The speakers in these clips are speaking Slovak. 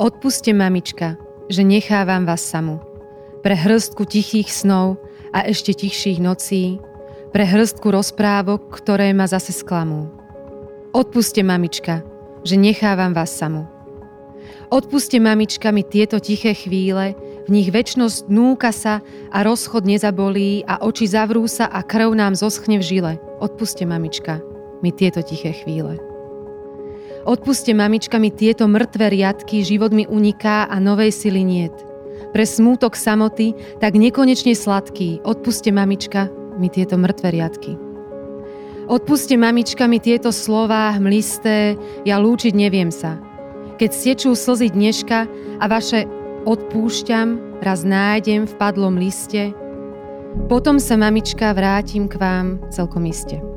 Odpuste, mamička, že nechávam vás samu. Pre hrstku tichých snov a ešte tichších nocí, pre hrstku rozprávok, ktoré ma zase sklamú. Odpuste, mamička, že nechávam vás samu. Odpuste, mamička, mi tieto tiché chvíle, v nich väčnosť núka sa a rozchod nezabolí a oči zavrú sa a krv nám zoschne v žile. Odpuste, mamička, mi tieto tiché chvíle. Odpuste, mamička, mi tieto mŕtve riadky, život mi uniká a novej sily niet. Pre smútok samoty, tak nekonečne sladký, odpuste, mamička, mi tieto mŕtve riadky. Odpuste mamička mi tieto slová hmlisté, ja lúčiť neviem sa. Keď stečú slzy dneška a vaše odpúšťam, raz nájdem v padlom liste, potom sa mamička vrátim k vám celkom iste.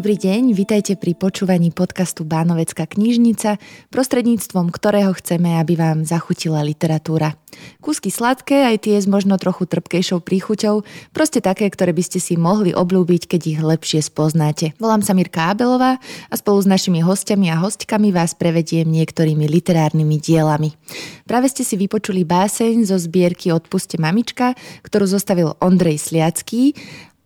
Dobrý deň, vitajte pri počúvaní podcastu Bánovecká knižnica, prostredníctvom ktorého chceme, aby vám zachutila literatúra. Kúsky sladké, aj tie s možno trochu trpkejšou príchuťou, proste také, ktoré by ste si mohli oblúbiť, keď ich lepšie spoznáte. Volám sa Mirka Abelová a spolu s našimi hostiami a hostkami vás prevediem niektorými literárnymi dielami. Práve ste si vypočuli báseň zo zbierky Odpuste mamička, ktorú zostavil Ondrej Sliacký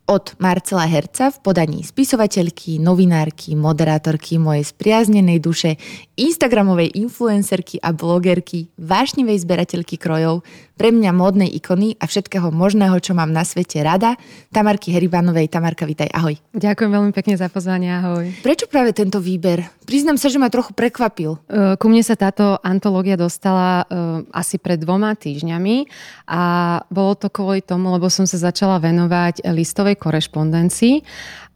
od Marcela Herca v podaní spisovateľky, novinárky, moderátorky mojej spriaznenej duše, instagramovej influencerky a blogerky, vášnivej zberateľky krojov, pre mňa módnej ikony a všetkého možného, čo mám na svete rada, Tamarky Heribanovej. Tamarka, vitaj, ahoj. Ďakujem veľmi pekne za pozvanie, ahoj. Prečo práve tento výber? Priznám sa, že ma trochu prekvapil. Ku mne sa táto antológia dostala asi pred dvoma týždňami a bolo to kvôli tomu, lebo som sa začala venovať listovej korešpondencii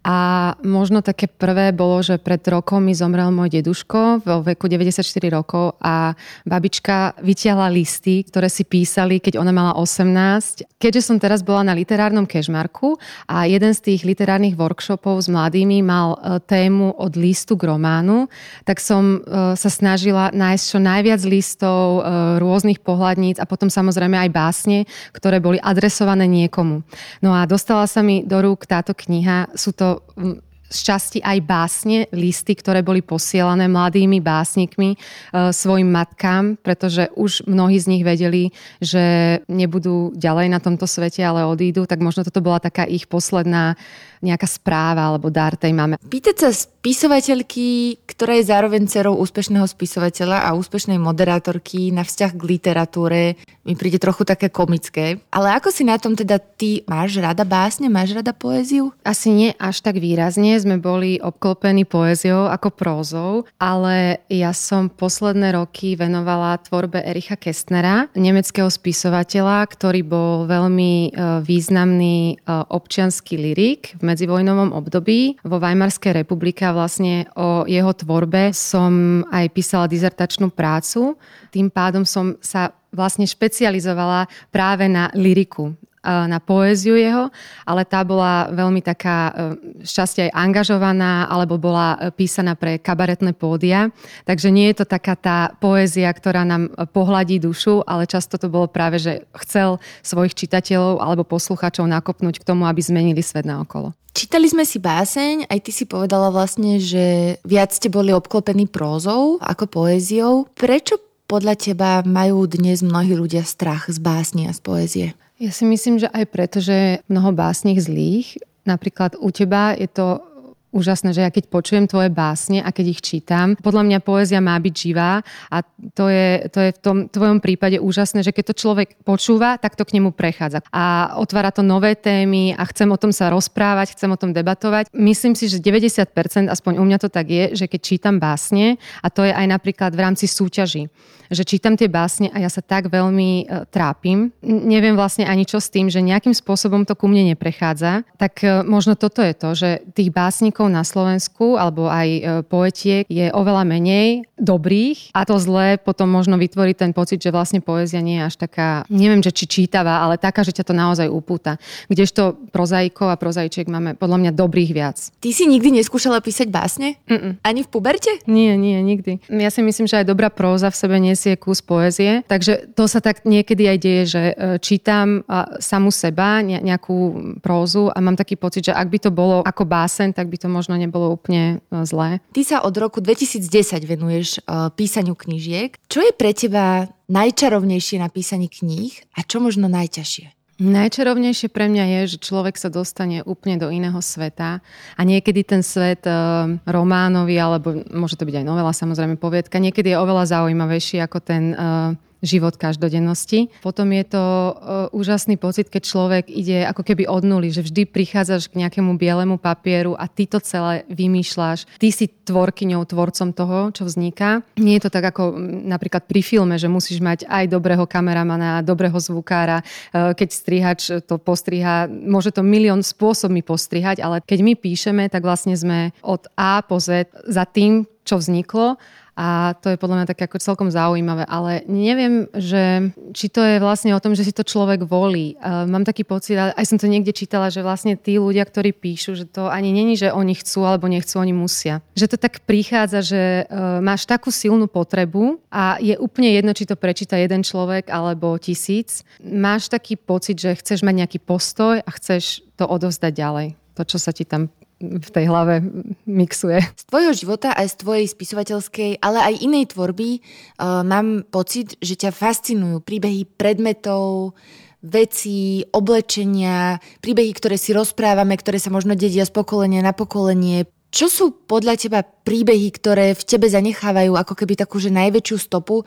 a možno také prvé bolo, že pred rokom mi zomrel môj deduško vo veku 94 rokov a babička vytiahla listy, ktoré si písali, keď ona mala 18. Keďže som teraz bola na literárnom kežmarku a jeden z tých literárnych workshopov s mladými mal e, tému od listu k románu, tak som e, sa snažila nájsť čo najviac listov, e, rôznych pohľadníc a potom samozrejme aj básne, ktoré boli adresované niekomu. No a dostala sa mi do rúk táto kniha. Sú to z časti aj básne, listy, ktoré boli posielané mladými básnikmi e, svojim matkám, pretože už mnohí z nich vedeli, že nebudú ďalej na tomto svete, ale odídu, tak možno toto bola taká ich posledná nejaká správa alebo dar tej máme. Pýtať sa spisovateľky, ktorá je zároveň dcerou úspešného spisovateľa a úspešnej moderátorky na vzťah k literatúre, mi príde trochu také komické. Ale ako si na tom teda ty máš rada básne, máš rada poéziu? Asi nie až tak výrazne, sme boli obklopení poéziou ako prózou, ale ja som posledné roky venovala tvorbe Ericha Kestnera, nemeckého spisovateľa, ktorý bol veľmi e, významný e, občianský lirik v medzivojnovom období vo Weimarskej republike a vlastne o jeho tvorbe som aj písala dizertačnú prácu. Tým pádom som sa vlastne špecializovala práve na liriku na poéziu jeho, ale tá bola veľmi taká e, šťastie aj angažovaná alebo bola e, písaná pre kabaretné pódia. Takže nie je to taká tá poézia, ktorá nám pohľadí dušu, ale často to bolo práve, že chcel svojich čitateľov alebo posluchačov nakopnúť k tomu, aby zmenili svet na okolo. Čítali sme si báseň, aj ty si povedala vlastne, že viac ste boli obklopení prózou ako poéziou. Prečo podľa teba majú dnes mnohí ľudia strach z básni a z poézie? Ja si myslím, že aj preto, že mnoho básnych zlých, napríklad u teba je to úžasné, že ja keď počujem tvoje básne a keď ich čítam, podľa mňa poézia má byť živá a to je, to je v tom tvojom prípade úžasné, že keď to človek počúva, tak to k nemu prechádza. A otvára to nové témy a chcem o tom sa rozprávať, chcem o tom debatovať. Myslím si, že 90%, aspoň u mňa to tak je, že keď čítam básne, a to je aj napríklad v rámci súťaží, že čítam tie básne a ja sa tak veľmi e, trápim. Neviem vlastne ani čo s tým, že nejakým spôsobom to ku mne neprechádza. Tak e, možno toto je to, že tých básnikov básnikov na Slovensku alebo aj e, poetiek je oveľa menej dobrých a to zlé potom možno vytvoriť ten pocit, že vlastne poézia nie je až taká, neviem, že či čítavá, ale taká, že ťa to naozaj upúta. Kdežto prozaikov a prozaičiek máme podľa mňa dobrých viac. Ty si nikdy neskúšala písať básne? Mm-mm. Ani v puberte? Nie, nie, nikdy. Ja si myslím, že aj dobrá próza v sebe nesie kus poézie, takže to sa tak niekedy aj deje, že e, čítam samu seba, nejakú prózu a mám taký pocit, že ak by to bolo ako básen, tak by to možno nebolo úplne e, zlé. Ty sa od roku 2010 venuješ uh, písaniu knížiek. Čo je pre teba najčarovnejšie na písaní kníh a čo možno najťažšie? Najčarovnejšie pre mňa je, že človek sa dostane úplne do iného sveta a niekedy ten svet e, románový, alebo môže to byť aj novela, samozrejme poviedka, niekedy je oveľa zaujímavejší ako ten e, život každodennosti. Potom je to uh, úžasný pocit, keď človek ide ako keby od nuly, že vždy prichádzaš k nejakému bielemu papieru a ty to celé vymýšľaš. Ty si tvorkyňou, tvorcom toho, čo vzniká. Nie je to tak ako napríklad pri filme, že musíš mať aj dobrého kameramana, dobrého zvukára. Uh, keď strihač to postriha, môže to milión spôsobmi postrihať, ale keď my píšeme, tak vlastne sme od A po Z za tým, čo vzniklo a to je podľa mňa také ako celkom zaujímavé, ale neviem, že či to je vlastne o tom, že si to človek volí. Uh, mám taký pocit, aj som to niekde čítala, že vlastne tí ľudia, ktorí píšu, že to ani není, že oni chcú alebo nechcú, oni musia. Že to tak prichádza, že uh, máš takú silnú potrebu a je úplne jedno, či to prečíta jeden človek alebo tisíc. Máš taký pocit, že chceš mať nejaký postoj a chceš to odovzdať ďalej. To, čo sa ti tam v tej hlave mixuje. Z tvojho života aj z tvojej spisovateľskej, ale aj inej tvorby uh, mám pocit, že ťa fascinujú príbehy predmetov, veci, oblečenia, príbehy, ktoré si rozprávame, ktoré sa možno dedia z pokolenia na pokolenie. Čo sú podľa teba príbehy, ktoré v tebe zanechávajú ako keby takú že najväčšiu stopu,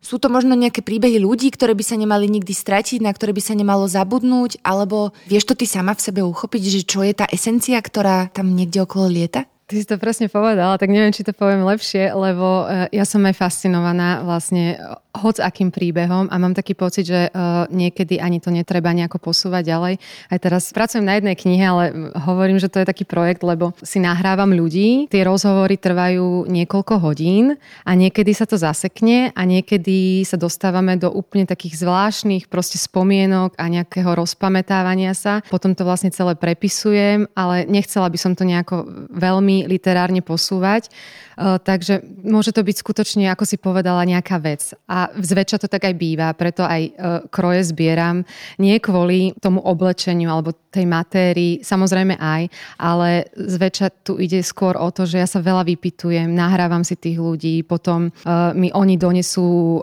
sú to možno nejaké príbehy ľudí, ktoré by sa nemali nikdy stratiť, na ktoré by sa nemalo zabudnúť, alebo vieš to ty sama v sebe uchopiť, že čo je tá esencia, ktorá tam niekde okolo lieta? Ty si to presne povedala, tak neviem, či to poviem lepšie, lebo e, ja som aj fascinovaná vlastne hoc akým príbehom a mám taký pocit, že uh, niekedy ani to netreba nejako posúvať ďalej. Aj teraz pracujem na jednej knihe, ale hovorím, že to je taký projekt, lebo si nahrávam ľudí, tie rozhovory trvajú niekoľko hodín a niekedy sa to zasekne a niekedy sa dostávame do úplne takých zvláštnych proste spomienok a nejakého rozpamätávania sa. Potom to vlastne celé prepisujem, ale nechcela by som to nejako veľmi literárne posúvať. Uh, takže môže to byť skutočne, ako si povedala, nejaká vec. A zväčša to tak aj býva, preto aj e, kroje zbieram. Nie kvôli tomu oblečeniu alebo tej matérii, samozrejme aj, ale zväčša tu ide skôr o to, že ja sa veľa vypitujem, nahrávam si tých ľudí, potom uh, mi oni donesú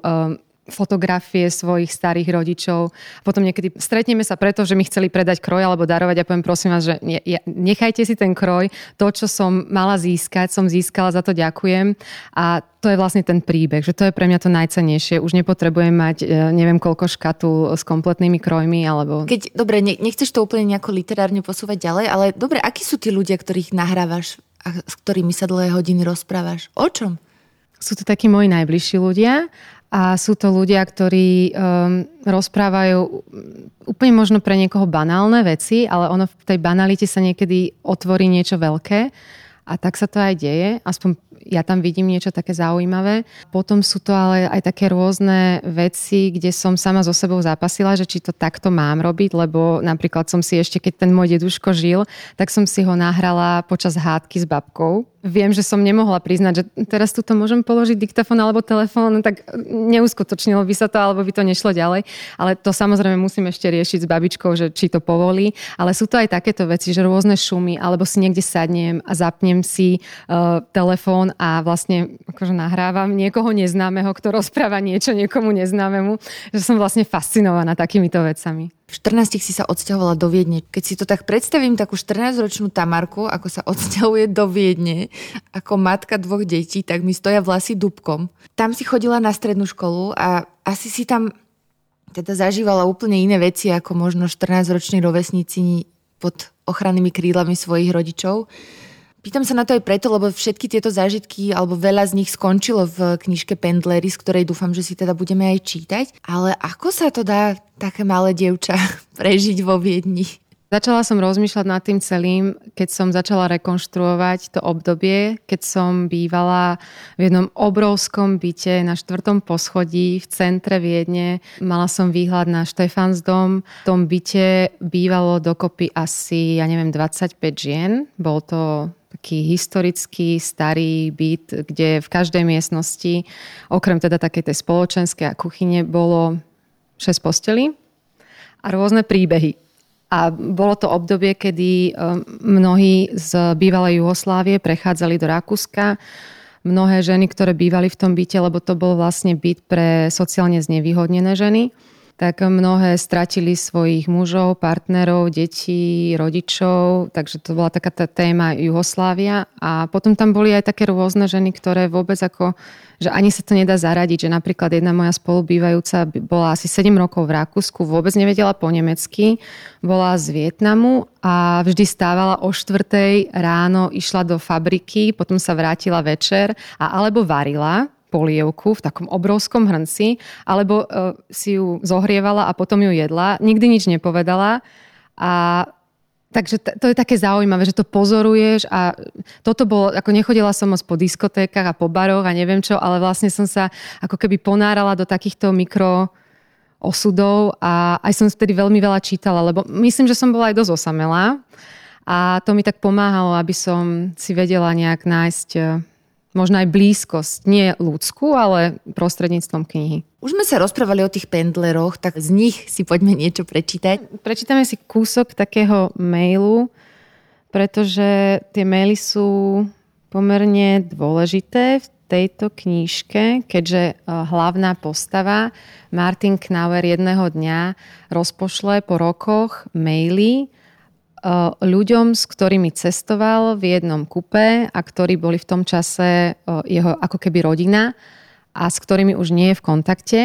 fotografie svojich starých rodičov. Potom niekedy stretneme sa preto, že mi chceli predať kroj alebo darovať a poviem prosím vás, že nechajte si ten kroj. To, čo som mala získať, som získala, za to ďakujem. A to je vlastne ten príbeh, že to je pre mňa to najcenejšie. Už nepotrebujem mať e, neviem koľko škatul s kompletnými krojmi alebo... Keď, dobre, nechceš to úplne nejako literárne posúvať ďalej, ale dobre, akí sú tí ľudia, ktorých nahrávaš a s ktorými sa dlhé hodiny rozprávaš? O čom? Sú to takí moji najbližší ľudia a sú to ľudia, ktorí um, rozprávajú úplne možno pre niekoho banálne veci, ale ono v tej banalite sa niekedy otvorí niečo veľké. A tak sa to aj deje, aspoň ja tam vidím niečo také zaujímavé. Potom sú to ale aj také rôzne veci, kde som sama so sebou zapasila, že či to takto mám robiť, lebo napríklad som si ešte, keď ten môj deduško žil, tak som si ho nahrala počas hádky s babkou viem, že som nemohla priznať, že teraz tu môžem položiť diktafón alebo telefón, tak neuskutočnilo by sa to, alebo by to nešlo ďalej. Ale to samozrejme musím ešte riešiť s babičkou, že či to povolí. Ale sú to aj takéto veci, že rôzne šumy, alebo si niekde sadnem a zapnem si uh, telefón a vlastne akože nahrávam niekoho neznámeho, kto rozpráva niečo niekomu neznámemu. Že som vlastne fascinovaná takýmito vecami. V 14 si sa odsťahovala do Viedne. Keď si to tak predstavím, takú 14-ročnú Tamarku, ako sa odsťahuje do Viedne, ako matka dvoch detí, tak mi stoja vlasy dubkom. Tam si chodila na strednú školu a asi si tam teda zažívala úplne iné veci, ako možno 14-roční rovesníci pod ochrannými krídlami svojich rodičov. Pýtam sa na to aj preto, lebo všetky tieto zážitky, alebo veľa z nich skončilo v knižke Pendlery, z ktorej dúfam, že si teda budeme aj čítať. Ale ako sa to dá také malé dievča prežiť vo Viedni? Začala som rozmýšľať nad tým celým, keď som začala rekonštruovať to obdobie, keď som bývala v jednom obrovskom byte na štvrtom poschodí v centre Viedne. Mala som výhľad na Štefansdom. V tom byte bývalo dokopy asi, ja neviem, 25 žien. Bol to taký historický starý byt, kde v každej miestnosti, okrem teda takej tej spoločenskej a kuchyne, bolo 6 postelí a rôzne príbehy a bolo to obdobie, kedy um, mnohí z bývalej Jugoslávie prechádzali do Rakúska. Mnohé ženy, ktoré bývali v tom byte, lebo to bol vlastne byt pre sociálne znevýhodnené ženy, tak mnohé stratili svojich mužov, partnerov, detí, rodičov, takže to bola taká tá téma Jugoslávia. A potom tam boli aj také rôzne ženy, ktoré vôbec ako, že ani sa to nedá zaradiť, že napríklad jedna moja spolubývajúca bola asi 7 rokov v Rakúsku, vôbec nevedela po nemecky, bola z Vietnamu a vždy stávala o štvrtej ráno, išla do fabriky, potom sa vrátila večer a alebo varila, polievku v takom obrovskom hrnci, alebo uh, si ju zohrievala a potom ju jedla. Nikdy nič nepovedala. A Takže to je také zaujímavé, že to pozoruješ a toto bolo, ako nechodila som moc po diskotékach a po baroch a neviem čo, ale vlastne som sa ako keby ponárala do takýchto mikro osudov a aj som vtedy veľmi veľa čítala, lebo myslím, že som bola aj dosť osamelá a to mi tak pomáhalo, aby som si vedela nejak nájsť možno aj blízkosť, nie ľudskú, ale prostredníctvom knihy. Už sme sa rozprávali o tých pendleroch, tak z nich si poďme niečo prečítať. Prečítame si kúsok takého mailu, pretože tie maily sú pomerne dôležité v tejto knížke, keďže e, hlavná postava Martin Knauer jedného dňa rozpošle po rokoch maily ľuďom, s ktorými cestoval v jednom kupe a ktorí boli v tom čase jeho ako keby rodina a s ktorými už nie je v kontakte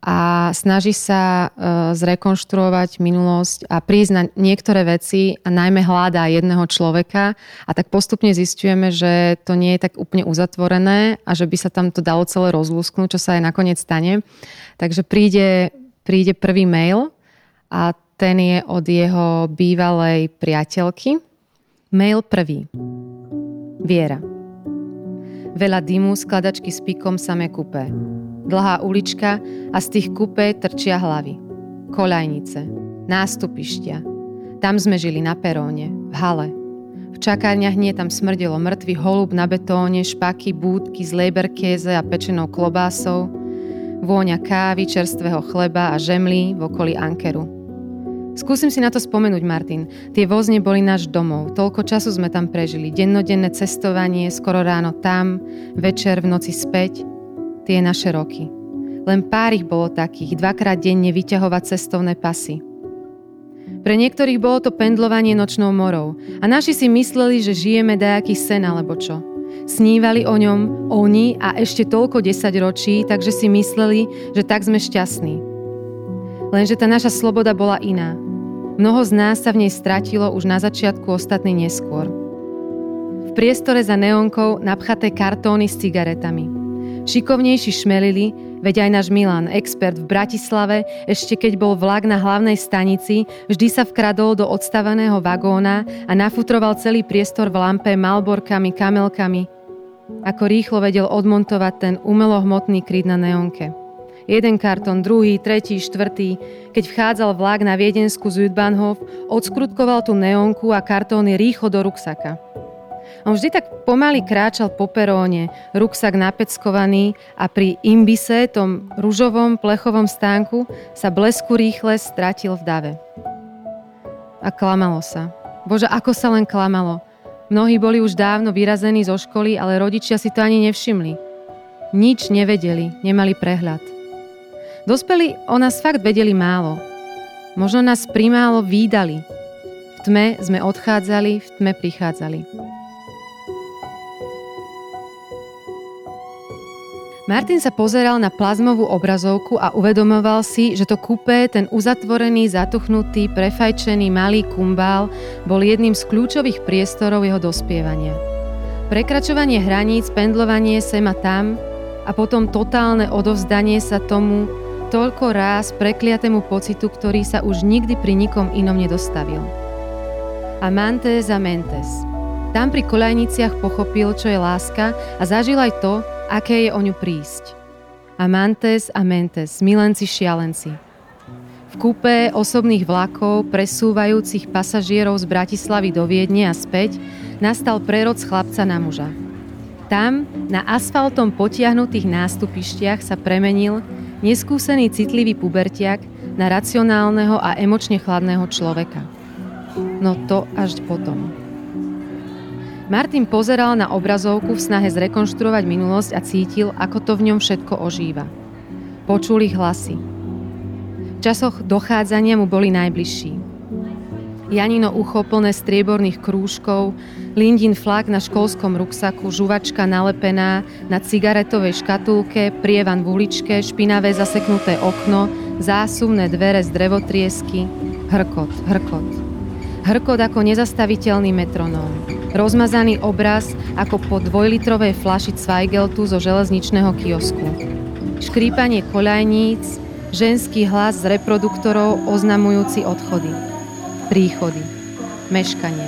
a snaží sa zrekonštruovať minulosť a prísť na niektoré veci a najmä hľadá jedného človeka a tak postupne zistujeme, že to nie je tak úplne uzatvorené a že by sa tam to dalo celé rozlúsknuť, čo sa aj nakoniec stane. Takže príde, príde prvý mail a ten je od jeho bývalej priateľky. Mail prvý. Viera. Veľa dymu, skladačky s pikom, samé kupé. Dlhá ulička a z tých kupé trčia hlavy. Kolajnice. Nástupištia. Tam sme žili na peróne, v hale. V čakárniach nie tam smrdelo mŕtvy holub na betóne, špaky, búdky z leberkéze a pečenou klobásou, vôňa kávy, čerstvého chleba a žemlí v okolí Ankeru. Skúsim si na to spomenúť, Martin. Tie vozne boli náš domov. Toľko času sme tam prežili. Dennodenné cestovanie, skoro ráno tam, večer v noci späť. Tie naše roky. Len pár ich bolo takých, dvakrát denne vyťahovať cestovné pasy. Pre niektorých bolo to pendlovanie nočnou morou a naši si mysleli, že žijeme dajaký sen alebo čo. Snívali o ňom oni a ešte toľko desaťročí, takže si mysleli, že tak sme šťastní. Lenže tá naša sloboda bola iná. Mnoho z nás sa v nej stratilo už na začiatku, ostatní neskôr. V priestore za neonkou napchaté kartóny s cigaretami. Šikovnejší šmelili, veď aj náš Milan, expert v Bratislave, ešte keď bol vlak na hlavnej stanici, vždy sa vkradol do odstavaného vagóna a nafutroval celý priestor v lampe malborkami, kamelkami. Ako rýchlo vedel odmontovať ten umelohmotný kryt na neonke. Jeden kartón, druhý, tretí, štvrtý. Keď vchádzal vlak na Viedenskú Südbahnhof, odskrutkoval tú neonku a kartóny rýchlo do ruksaka. On vždy tak pomaly kráčal po peróne, ruksak napeckovaný a pri imbise, tom ružovom plechovom stánku, sa blesku rýchle stratil v dave. A klamalo sa. Bože, ako sa len klamalo. Mnohí boli už dávno vyrazení zo školy, ale rodičia si to ani nevšimli. Nič nevedeli, nemali prehľad. Dospelí o nás fakt vedeli málo. Možno nás primálo výdali. V tme sme odchádzali, v tme prichádzali. Martin sa pozeral na plazmovú obrazovku a uvedomoval si, že to kupé, ten uzatvorený, zatuchnutý, prefajčený malý kumbál bol jedným z kľúčových priestorov jeho dospievania. Prekračovanie hraníc, pendlovanie sem a tam a potom totálne odovzdanie sa tomu, toľko ráz prekliatému pocitu, ktorý sa už nikdy pri nikom inom nedostavil. Amantes a mentes. Tam pri koľajniciach pochopil, čo je láska a zažil aj to, aké je o ňu prísť. Amantes a mentes, milenci šialenci. V kúpe osobných vlakov presúvajúcich pasažierov z Bratislavy do Viedne a späť nastal prerod z chlapca na muža. Tam, na asfaltom potiahnutých nástupištiach sa premenil neskúsený citlivý pubertiak na racionálneho a emočne chladného človeka. No to až potom. Martin pozeral na obrazovku v snahe zrekonštruovať minulosť a cítil, ako to v ňom všetko ožíva. Počuli hlasy. V časoch dochádzania mu boli najbližší. Janino ucho plné strieborných krúžkov, Lindin flak na školskom ruksaku, žuvačka nalepená na cigaretovej škatulke, prievan v uličke, špinavé zaseknuté okno, zásuvné dvere z drevotriesky, hrkot, hrkot. Hrkot ako nezastaviteľný metronóm. Rozmazaný obraz ako po dvojlitrovej flaši Zweigeltu zo železničného kiosku. Škrípanie koľajníc, ženský hlas z reproduktorov oznamujúci odchody príchody, meškanie.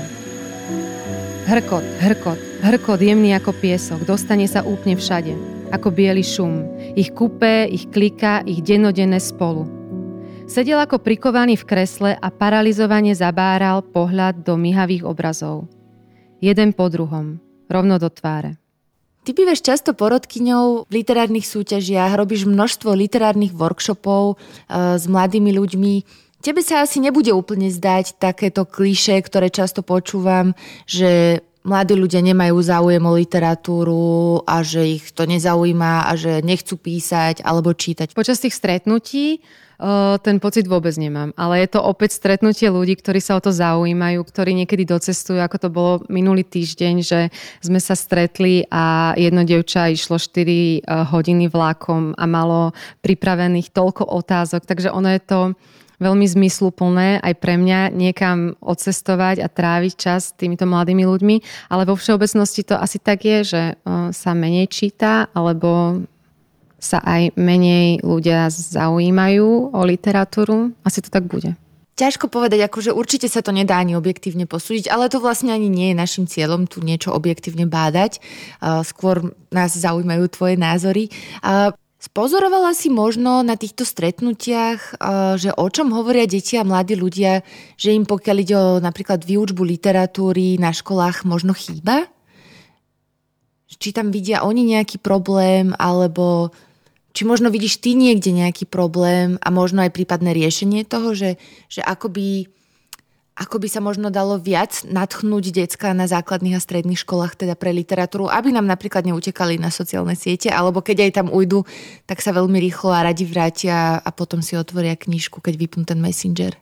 Hrkot, hrkot, hrkot jemný ako piesok, dostane sa úplne všade, ako biely šum. Ich kupé, ich klika, ich denodenné spolu. Sedel ako prikovaný v kresle a paralizovane zabáral pohľad do myhavých obrazov. Jeden po druhom, rovno do tváre. Ty bývaš často porodkyňou v literárnych súťažiach, robíš množstvo literárnych workshopov uh, s mladými ľuďmi. Tebe sa asi nebude úplne zdať takéto kliše, ktoré často počúvam, že mladí ľudia nemajú záujem o literatúru a že ich to nezaujíma a že nechcú písať alebo čítať. Počas tých stretnutí ten pocit vôbec nemám. Ale je to opäť stretnutie ľudí, ktorí sa o to zaujímajú, ktorí niekedy docestujú, ako to bolo minulý týždeň, že sme sa stretli a jedno dievča išlo 4 hodiny vlakom a malo pripravených toľko otázok. Takže ono je to veľmi zmysluplné aj pre mňa niekam odcestovať a tráviť čas s týmito mladými ľuďmi, ale vo všeobecnosti to asi tak je, že sa menej číta, alebo sa aj menej ľudia zaujímajú o literatúru. Asi to tak bude. Ťažko povedať, akože určite sa to nedá ani objektívne posúdiť, ale to vlastne ani nie je našim cieľom tu niečo objektívne bádať. Skôr nás zaujímajú tvoje názory. Spozorovala si možno na týchto stretnutiach, že o čom hovoria deti a mladí ľudia, že im pokiaľ ide o napríklad výučbu literatúry na školách možno chýba? Či tam vidia oni nejaký problém, alebo či možno vidíš ty niekde nejaký problém a možno aj prípadné riešenie toho, že, že ako by ako by sa možno dalo viac natchnúť decka na základných a stredných školách teda pre literatúru, aby nám napríklad neutekali na sociálne siete, alebo keď aj tam ujdu, tak sa veľmi rýchlo a radi vrátia a potom si otvoria knižku, keď vypnú ten messenger.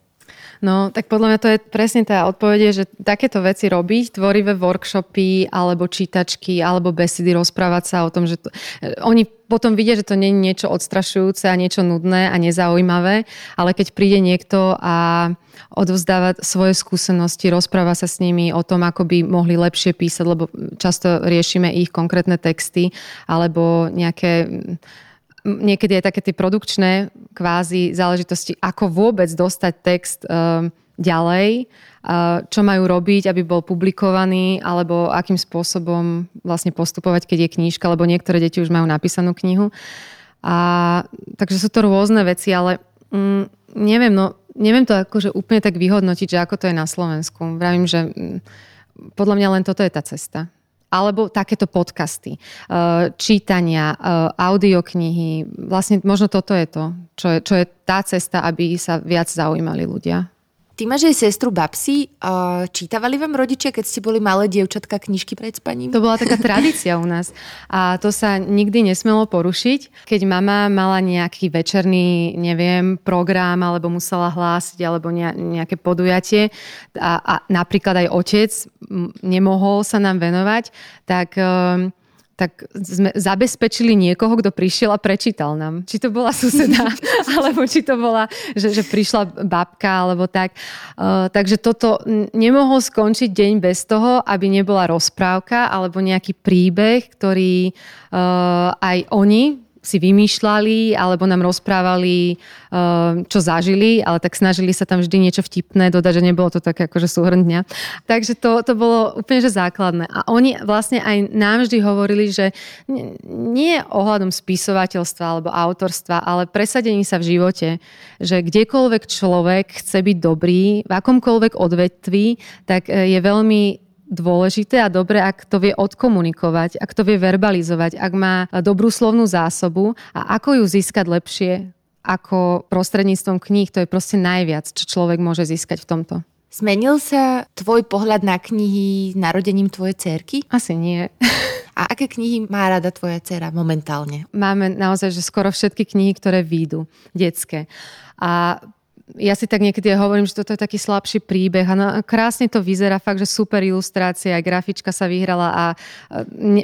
No, tak podľa mňa to je presne tá odpoveď, že takéto veci robiť, tvorivé workshopy, alebo čítačky, alebo besedy, rozprávať sa o tom, že to, oni potom vidia, že to nie je niečo odstrašujúce a niečo nudné a nezaujímavé, ale keď príde niekto a odovzdáva svoje skúsenosti, rozpráva sa s nimi o tom, ako by mohli lepšie písať, lebo často riešime ich konkrétne texty alebo nejaké niekedy aj také tie produkčné kvázi záležitosti, ako vôbec dostať text uh, ďalej, čo majú robiť, aby bol publikovaný, alebo akým spôsobom vlastne postupovať, keď je knížka, lebo niektoré deti už majú napísanú knihu. A, takže sú to rôzne veci, ale mm, neviem, no, neviem to akože úplne tak vyhodnotiť, že ako to je na Slovensku. Vravím, že mm, podľa mňa len toto je tá cesta alebo takéto podcasty, eh, čítania, eh, audioknihy. Vlastne možno toto je to, čo je, čo je tá cesta, aby sa viac zaujímali ľudia. Ty máš aj sestru Babsi. Čítavali vám rodičia, keď ste boli malé dievčatka, knižky pred spaním? To bola taká tradícia u nás. A to sa nikdy nesmelo porušiť. Keď mama mala nejaký večerný, neviem, program, alebo musela hlásiť, alebo nejaké podujatie a, a napríklad aj otec nemohol sa nám venovať, tak um, tak sme zabezpečili niekoho, kto prišiel a prečítal nám. Či to bola suseda, alebo či to bola, že, že prišla babka, alebo tak. Uh, takže toto nemohol skončiť deň bez toho, aby nebola rozprávka alebo nejaký príbeh, ktorý uh, aj oni si vymýšľali alebo nám rozprávali, uh, čo zažili, ale tak snažili sa tam vždy niečo vtipné dodať, že nebolo to také akože súhrn dňa. Takže to, to bolo úplne že základné. A oni vlastne aj nám vždy hovorili, že nie ohľadom spisovateľstva alebo autorstva, ale presadení sa v živote, že kdekoľvek človek chce byť dobrý, v akomkoľvek odvetví, tak e, je veľmi dôležité a dobre, ak to vie odkomunikovať, ak to vie verbalizovať, ak má dobrú slovnú zásobu a ako ju získať lepšie ako prostredníctvom kníh, to je proste najviac, čo človek môže získať v tomto. Zmenil sa tvoj pohľad na knihy narodením tvojej cerky? Asi nie. A aké knihy má rada tvoja dcera momentálne? Máme naozaj že skoro všetky knihy, ktoré výjdu, detské. A ja si tak niekedy hovorím, že toto je taký slabší príbeh a no, krásne to vyzerá, fakt, že super ilustrácia, grafička sa vyhrala a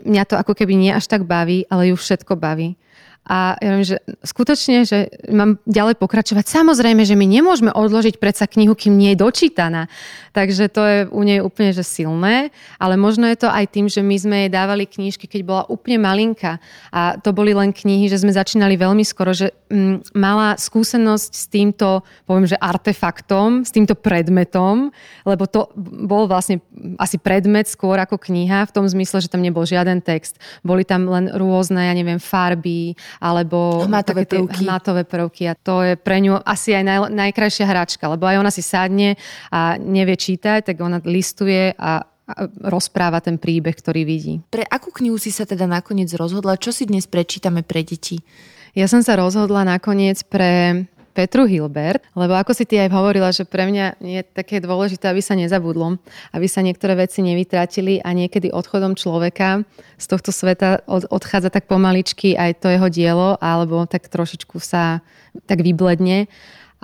mňa to ako keby nie až tak baví, ale ju všetko baví. A ja viem, že skutočne, že mám ďalej pokračovať. Samozrejme, že my nemôžeme odložiť predsa knihu, kým nie je dočítaná. Takže to je u nej úplne že silné, ale možno je to aj tým, že my sme jej dávali knižky, keď bola úplne malinka. A to boli len knihy, že sme začínali veľmi skoro, že mm, mala skúsenosť s týmto, poviem, že artefaktom, s týmto predmetom, lebo to bol vlastne asi predmet skôr ako kniha, v tom zmysle, že tam nebol žiaden text. Boli tam len rôzne, ja neviem, farby, alebo hmatové prvky. hmatové prvky a to je pre ňu asi aj naj, najkrajšia hračka, lebo aj ona si sadne a nevie čítať, tak ona listuje a rozpráva ten príbeh, ktorý vidí. Pre akú knihu si sa teda nakoniec rozhodla? Čo si dnes prečítame pre deti? Ja som sa rozhodla nakoniec pre Petru Hilbert, lebo ako si ty aj hovorila, že pre mňa je také dôležité, aby sa nezabudlo, aby sa niektoré veci nevytratili a niekedy odchodom človeka z tohto sveta od, odchádza tak pomaličky aj to jeho dielo, alebo tak trošičku sa tak vybledne.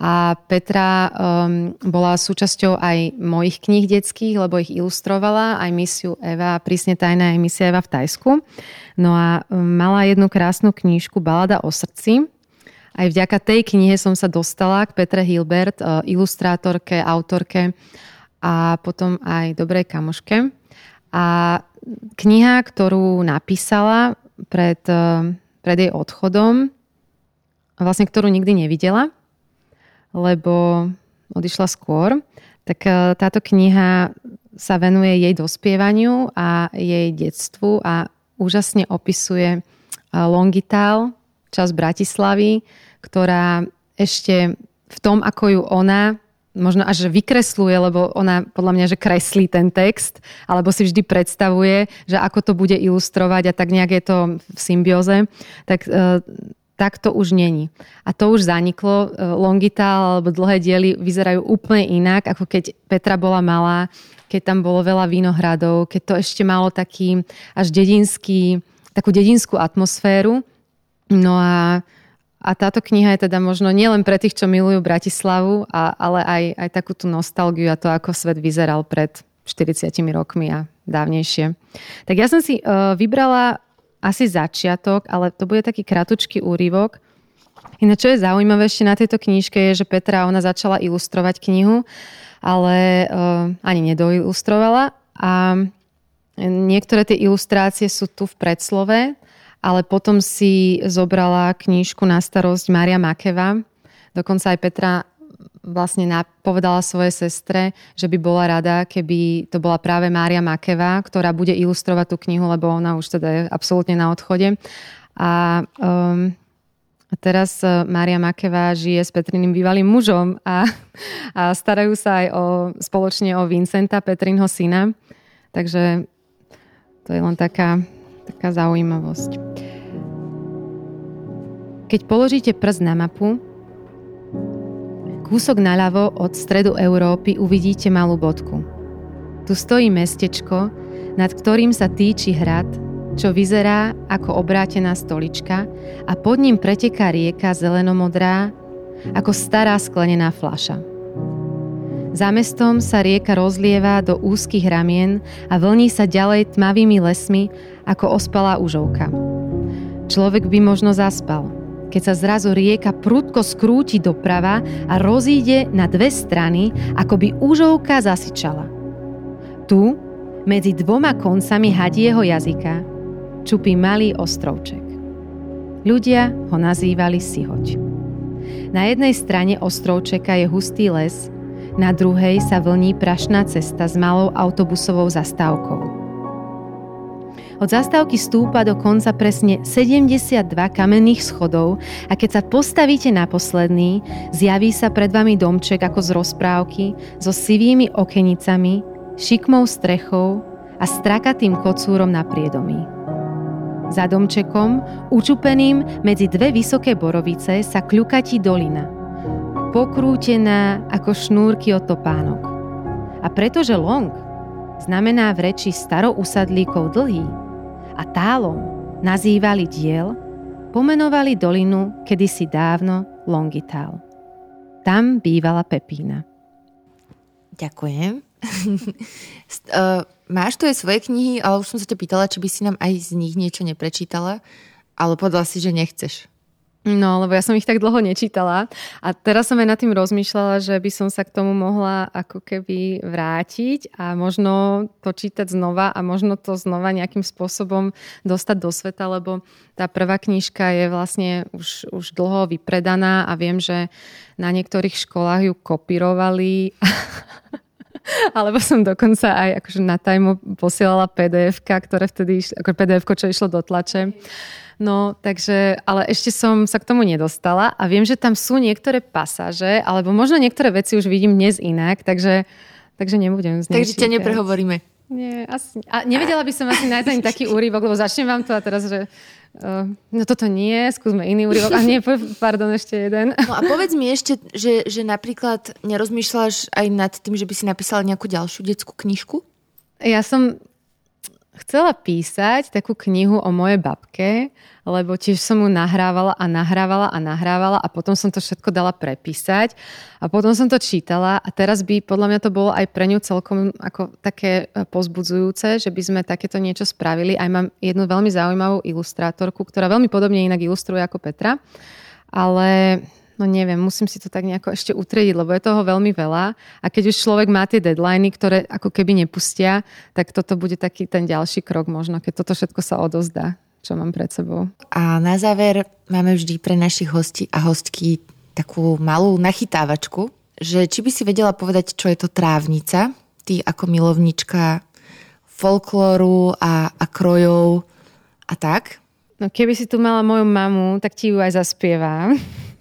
A Petra um, bola súčasťou aj mojich kníh detských, lebo ich ilustrovala, aj misiu Eva, prísne tajná aj misia Eva v Tajsku. No a um, mala jednu krásnu knížku Balada o srdci, aj vďaka tej knihe som sa dostala k Petre Hilbert, e, ilustrátorke, autorke a potom aj dobrej kamoške. A kniha, ktorú napísala pred, e, pred jej odchodom, vlastne ktorú nikdy nevidela, lebo odišla skôr, tak e, táto kniha sa venuje jej dospievaniu a jej detstvu a úžasne opisuje Longitál, časť Bratislavy, ktorá ešte v tom, ako ju ona možno až vykresluje, lebo ona podľa mňa, že kreslí ten text, alebo si vždy predstavuje, že ako to bude ilustrovať a tak nejak je to v symbióze, tak e, tak to už není. A to už zaniklo. E, Longitál alebo dlhé diely vyzerajú úplne inak, ako keď Petra bola malá, keď tam bolo veľa vínohradov, keď to ešte malo taký až dedinský, takú dedinskú atmosféru. No a, a táto kniha je teda možno nielen pre tých, čo milujú Bratislavu, a, ale aj, aj takú tú nostalgiu a to, ako svet vyzeral pred 40 rokmi a dávnejšie. Tak ja som si uh, vybrala asi začiatok, ale to bude taký kratučký úryvok. Iné, čo je zaujímavé ešte na tejto knižke je, že Petra ona začala ilustrovať knihu, ale uh, ani nedoilustrovala a niektoré tie ilustrácie sú tu v predslove, ale potom si zobrala knížku na starosť Mária Makeva. Dokonca aj Petra vlastne povedala svojej sestre, že by bola rada, keby to bola práve Mária Makeva, ktorá bude ilustrovať tú knihu, lebo ona už teda je absolútne na odchode. A, um, a teraz uh, Mária Makeva žije s Petriným bývalým mužom a, a starajú sa aj o, spoločne o Vincenta, Petrinho syna. Takže to je len taká taká zaujímavosť. Keď položíte prst na mapu, kúsok naľavo od stredu Európy uvidíte malú bodku. Tu stojí mestečko, nad ktorým sa týči hrad, čo vyzerá ako obrátená stolička a pod ním preteká rieka zelenomodrá, ako stará sklenená fľaša. Za mestom sa rieka rozlieva do úzkých ramien a vlní sa ďalej tmavými lesmi ako ospalá užovka. Človek by možno zaspal, keď sa zrazu rieka prudko skrúti doprava a rozíde na dve strany, ako by užovka zasyčala. Tu, medzi dvoma koncami hadieho jazyka, čupí malý ostrovček. Ľudia ho nazývali Sihoď. Na jednej strane ostrovčeka je hustý les, na druhej sa vlní prašná cesta s malou autobusovou zastávkou. Od zastávky stúpa do konca presne 72 kamenných schodov a keď sa postavíte na posledný, zjaví sa pred vami domček ako z rozprávky so sivými okenicami, šikmou strechou a strakatým kocúrom na priedomí. Za domčekom, učupeným medzi dve vysoké borovice, sa kľukatí dolina, pokrútená ako šnúrky od topánok. A pretože long znamená v reči starousadlíkov dlhý, a tálom nazývali diel, pomenovali dolinu kedysi dávno Longitál. Tam bývala Pepína. Ďakujem. uh, máš tu aj svoje knihy, ale už som sa ťa pýtala, či by si nám aj z nich niečo neprečítala, ale povedala si, že nechceš. No, lebo ja som ich tak dlho nečítala a teraz som aj nad tým rozmýšľala, že by som sa k tomu mohla ako keby vrátiť a možno to čítať znova a možno to znova nejakým spôsobom dostať do sveta, lebo tá prvá knižka je vlastne už, už dlho vypredaná a viem, že na niektorých školách ju kopírovali alebo som dokonca aj akože na tajmu posielala pdf ktoré vtedy, ako pdf čo išlo do tlače. No, takže, ale ešte som sa k tomu nedostala a viem, že tam sú niektoré pasáže, alebo možno niektoré veci už vidím dnes inak, takže, takže nebudem znečítať. Takže ťa neprehovoríme. Nie, asi, a nevedela by som asi nájsť ani taký úryvok, lebo začnem vám to a teraz, že uh, no toto nie, skúsme iný úryvok. A nie, pardon, ešte jeden. No a povedz mi ešte, že, že napríklad nerozmýšľaš aj nad tým, že by si napísala nejakú ďalšiu detskú knižku? Ja som chcela písať takú knihu o mojej babke, lebo tiež som mu nahrávala a nahrávala a nahrávala a potom som to všetko dala prepísať a potom som to čítala a teraz by podľa mňa to bolo aj pre ňu celkom ako také e, pozbudzujúce, že by sme takéto niečo spravili. Aj mám jednu veľmi zaujímavú ilustrátorku, ktorá veľmi podobne inak ilustruje ako Petra, ale no neviem, musím si to tak nejako ešte utrediť, lebo je toho veľmi veľa a keď už človek má tie deadliny, ktoré ako keby nepustia, tak toto bude taký ten ďalší krok možno, keď toto všetko sa odozdá, čo mám pred sebou. A na záver máme vždy pre našich hostí a hostky takú malú nachytávačku, že či by si vedela povedať, čo je to trávnica, ty ako milovnička folklóru a, a krojov a tak? No keby si tu mala moju mamu, tak ti ju aj zaspievam.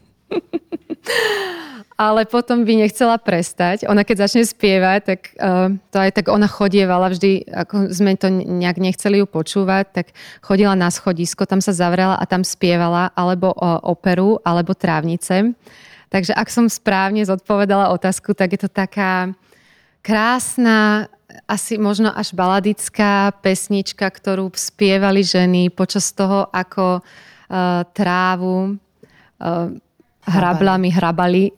ale potom by nechcela prestať. Ona keď začne spievať, tak uh, to aj tak ona chodievala vždy, ako sme to nejak nechceli ju počúvať, tak chodila na schodisko, tam sa zavrela a tam spievala alebo uh, operu, alebo trávnice. Takže ak som správne zodpovedala otázku, tak je to taká krásna, asi možno až baladická pesnička, ktorú spievali ženy počas toho, ako uh, trávu uh, hrablami hrabali.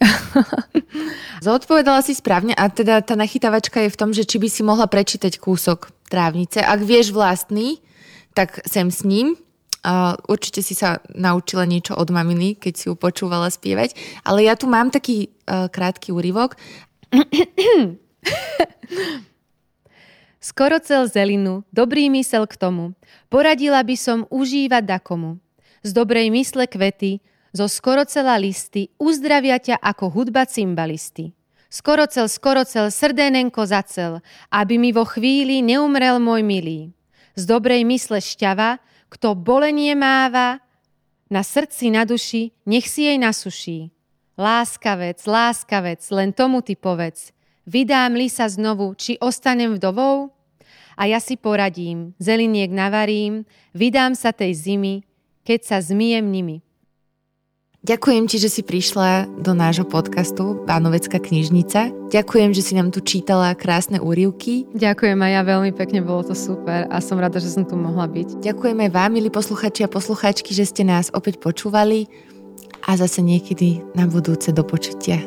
Zodpovedala si správne a teda tá nachytávačka je v tom, že či by si mohla prečítať kúsok trávnice. Ak vieš vlastný, tak sem s ním. Uh, určite si sa naučila niečo od maminy, keď si ju počúvala spievať. Ale ja tu mám taký uh, krátky úryvok. Skoro cel zelinu, dobrý mysel k tomu. Poradila by som užívať dakomu. Z dobrej mysle kvety, zo skorocela listy uzdravia ťa ako hudba cymbalisty. Skorocel, skorocel, srdénenko zacel, aby mi vo chvíli neumrel môj milý. Z dobrej mysle šťava, kto bolenie máva, na srdci, na duši, nech si jej nasuší. Láskavec, láskavec, len tomu ty povedz. Vydám li sa znovu, či ostanem vdovou? A ja si poradím, zeliniek navarím, vydám sa tej zimy, keď sa zmijem nimi. Ďakujem ti, že si prišla do nášho podcastu Bánovecká knižnica. Ďakujem, že si nám tu čítala krásne úrivky. Ďakujem aj ja veľmi pekne, bolo to super a som rada, že som tu mohla byť. Ďakujem aj vám, milí posluchači a posluchačky, že ste nás opäť počúvali a zase niekedy na budúce do počutia.